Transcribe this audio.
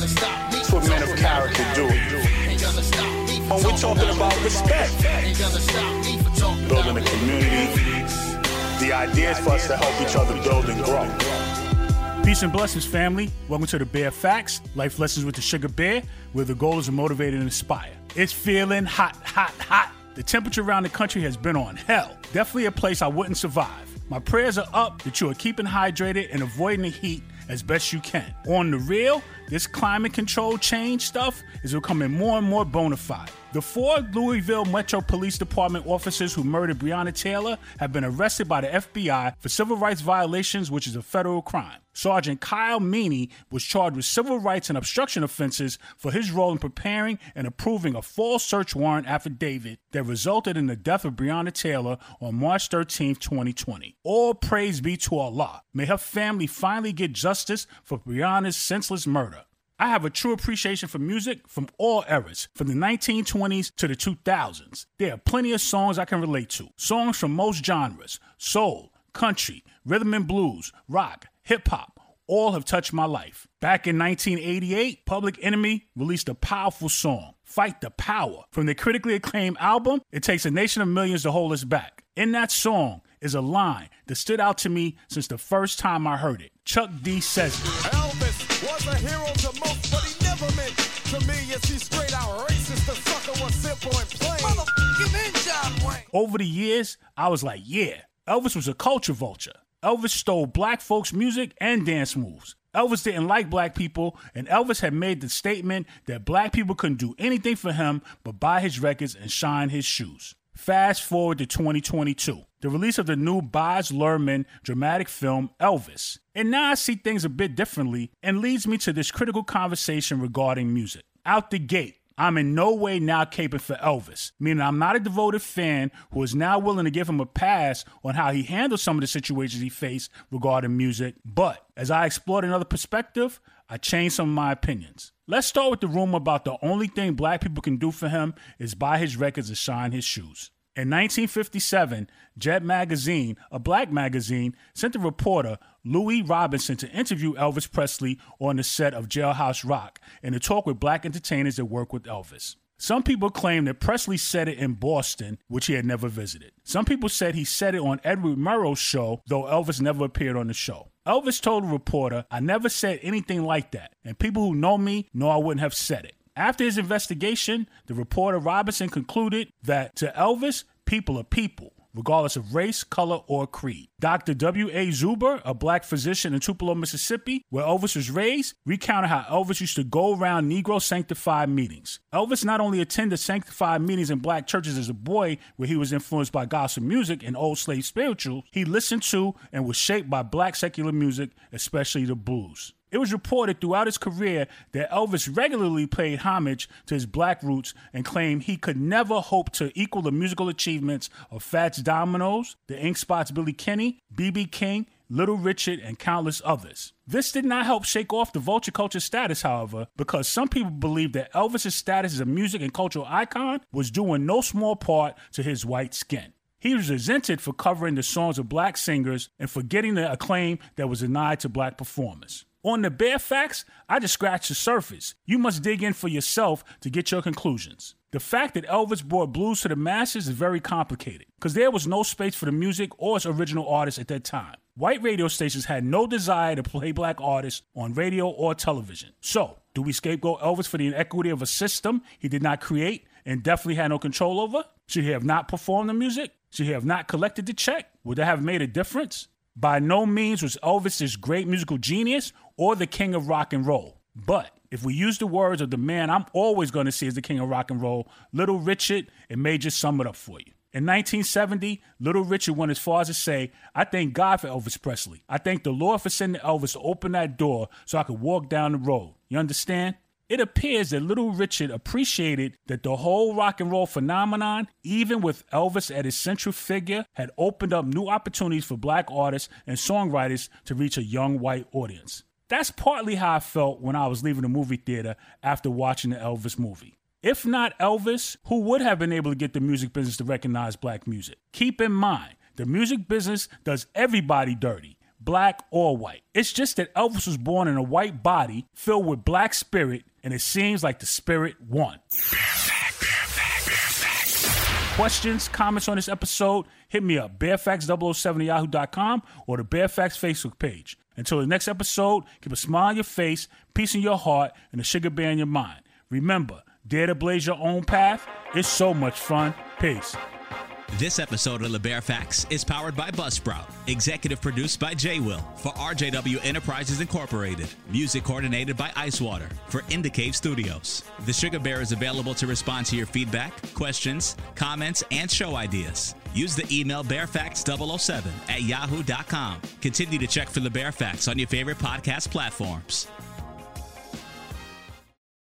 that's what men of character do. Ain't gonna stop me for When we're talking about respect, Ain't gonna stop me for talking building a community, the idea is for us to help each other build and grow. Peace and blessings, family. Welcome to the Bear Facts, Life Lessons with the Sugar Bear, where the goal is to motivate and inspire. It's feeling hot, hot, hot. The temperature around the country has been on hell. Definitely a place I wouldn't survive. My prayers are up that you are keeping hydrated and avoiding the heat as best you can. On the real, this climate control change stuff is becoming more and more bona fide. The four Louisville Metro Police Department officers who murdered Breonna Taylor have been arrested by the FBI for civil rights violations, which is a federal crime. Sergeant Kyle Meany was charged with civil rights and obstruction offenses for his role in preparing and approving a false search warrant affidavit that resulted in the death of Breonna Taylor on March 13, 2020. All praise be to Allah. May her family finally get justice for Breonna's senseless murder. I have a true appreciation for music from all eras, from the 1920s to the 2000s. There are plenty of songs I can relate to. Songs from most genres soul, country, rhythm and blues, rock, hip hop. All have touched my life. Back in 1988, Public Enemy released a powerful song, Fight the Power. From their critically acclaimed album, It Takes a Nation of Millions to Hold Us Back. In that song is a line that stood out to me since the first time I heard it. Chuck D says it. Elvis was a hero to most, to me. Yes, he's straight out racist. The sucker was simple and plain. Motherfucking in John Wayne. Over the years, I was like, yeah, Elvis was a culture vulture. Elvis stole black folks' music and dance moves. Elvis didn't like black people, and Elvis had made the statement that black people couldn't do anything for him but buy his records and shine his shoes. Fast forward to 2022, the release of the new Baz Luhrmann dramatic film Elvis. And now I see things a bit differently and leads me to this critical conversation regarding music. Out the gate, I'm in no way now caping for Elvis, meaning I'm not a devoted fan who is now willing to give him a pass on how he handled some of the situations he faced regarding music. But as I explored another perspective, I changed some of my opinions. Let's start with the rumor about the only thing black people can do for him is buy his records and shine his shoes. In 1957, Jet Magazine, a black magazine, sent a reporter, Louis Robinson, to interview Elvis Presley on the set of Jailhouse Rock and to talk with black entertainers that work with Elvis. Some people claim that Presley said it in Boston, which he had never visited. Some people said he said it on Edward Murrow's show, though Elvis never appeared on the show. Elvis told a reporter, I never said anything like that, and people who know me know I wouldn't have said it. After his investigation, the reporter Robinson concluded that to Elvis, people are people, regardless of race, color, or creed. Dr. W.A. Zuber, a black physician in Tupelo, Mississippi, where Elvis was raised, recounted how Elvis used to go around Negro sanctified meetings. Elvis not only attended sanctified meetings in black churches as a boy, where he was influenced by gospel music and old slave spirituals, he listened to and was shaped by black secular music, especially the blues. It was reported throughout his career that Elvis regularly paid homage to his black roots and claimed he could never hope to equal the musical achievements of Fats Dominoes, the Ink Spots Billy Kenny, B.B. King, Little Richard, and countless others. This did not help shake off the vulture culture status, however, because some people believe that Elvis's status as a music and cultural icon was due in no small part to his white skin. He was resented for covering the songs of black singers and for getting the acclaim that was denied to black performers. On the bare facts, I just scratched the surface. You must dig in for yourself to get your conclusions. The fact that Elvis brought blues to the masses is very complicated because there was no space for the music or its original artists at that time. White radio stations had no desire to play black artists on radio or television. So, do we scapegoat Elvis for the inequity of a system he did not create and definitely had no control over? Should he have not performed the music? Should he have not collected the check? Would that have made a difference? By no means was Elvis this great musical genius or the king of rock and roll. But if we use the words of the man I'm always going to see as the king of rock and roll, Little Richard, it may just sum it up for you. In 1970, Little Richard went as far as to say, I thank God for Elvis Presley. I thank the Lord for sending Elvis to open that door so I could walk down the road. You understand? It appears that Little Richard appreciated that the whole rock and roll phenomenon, even with Elvis at its central figure, had opened up new opportunities for black artists and songwriters to reach a young white audience. That's partly how I felt when I was leaving the movie theater after watching the Elvis movie. If not Elvis, who would have been able to get the music business to recognize black music? Keep in mind, the music business does everybody dirty, black or white. It's just that Elvis was born in a white body filled with black spirit, and it seems like the spirit won. Questions, comments on this episode, hit me up, barefax007 yahoo.com or the Barefax Facebook page. Until the next episode, keep a smile on your face, peace in your heart, and a sugar bear in your mind. Remember, Dare to blaze your own path? It's so much fun. Peace. This episode of The Bear Facts is powered by Buzzsprout, executive produced by J Will for RJW Enterprises Incorporated, music coordinated by Icewater for Indicave Studios. The Sugar Bear is available to respond to your feedback, questions, comments, and show ideas. Use the email barefax007 at yahoo.com. Continue to check for The Bear Facts on your favorite podcast platforms.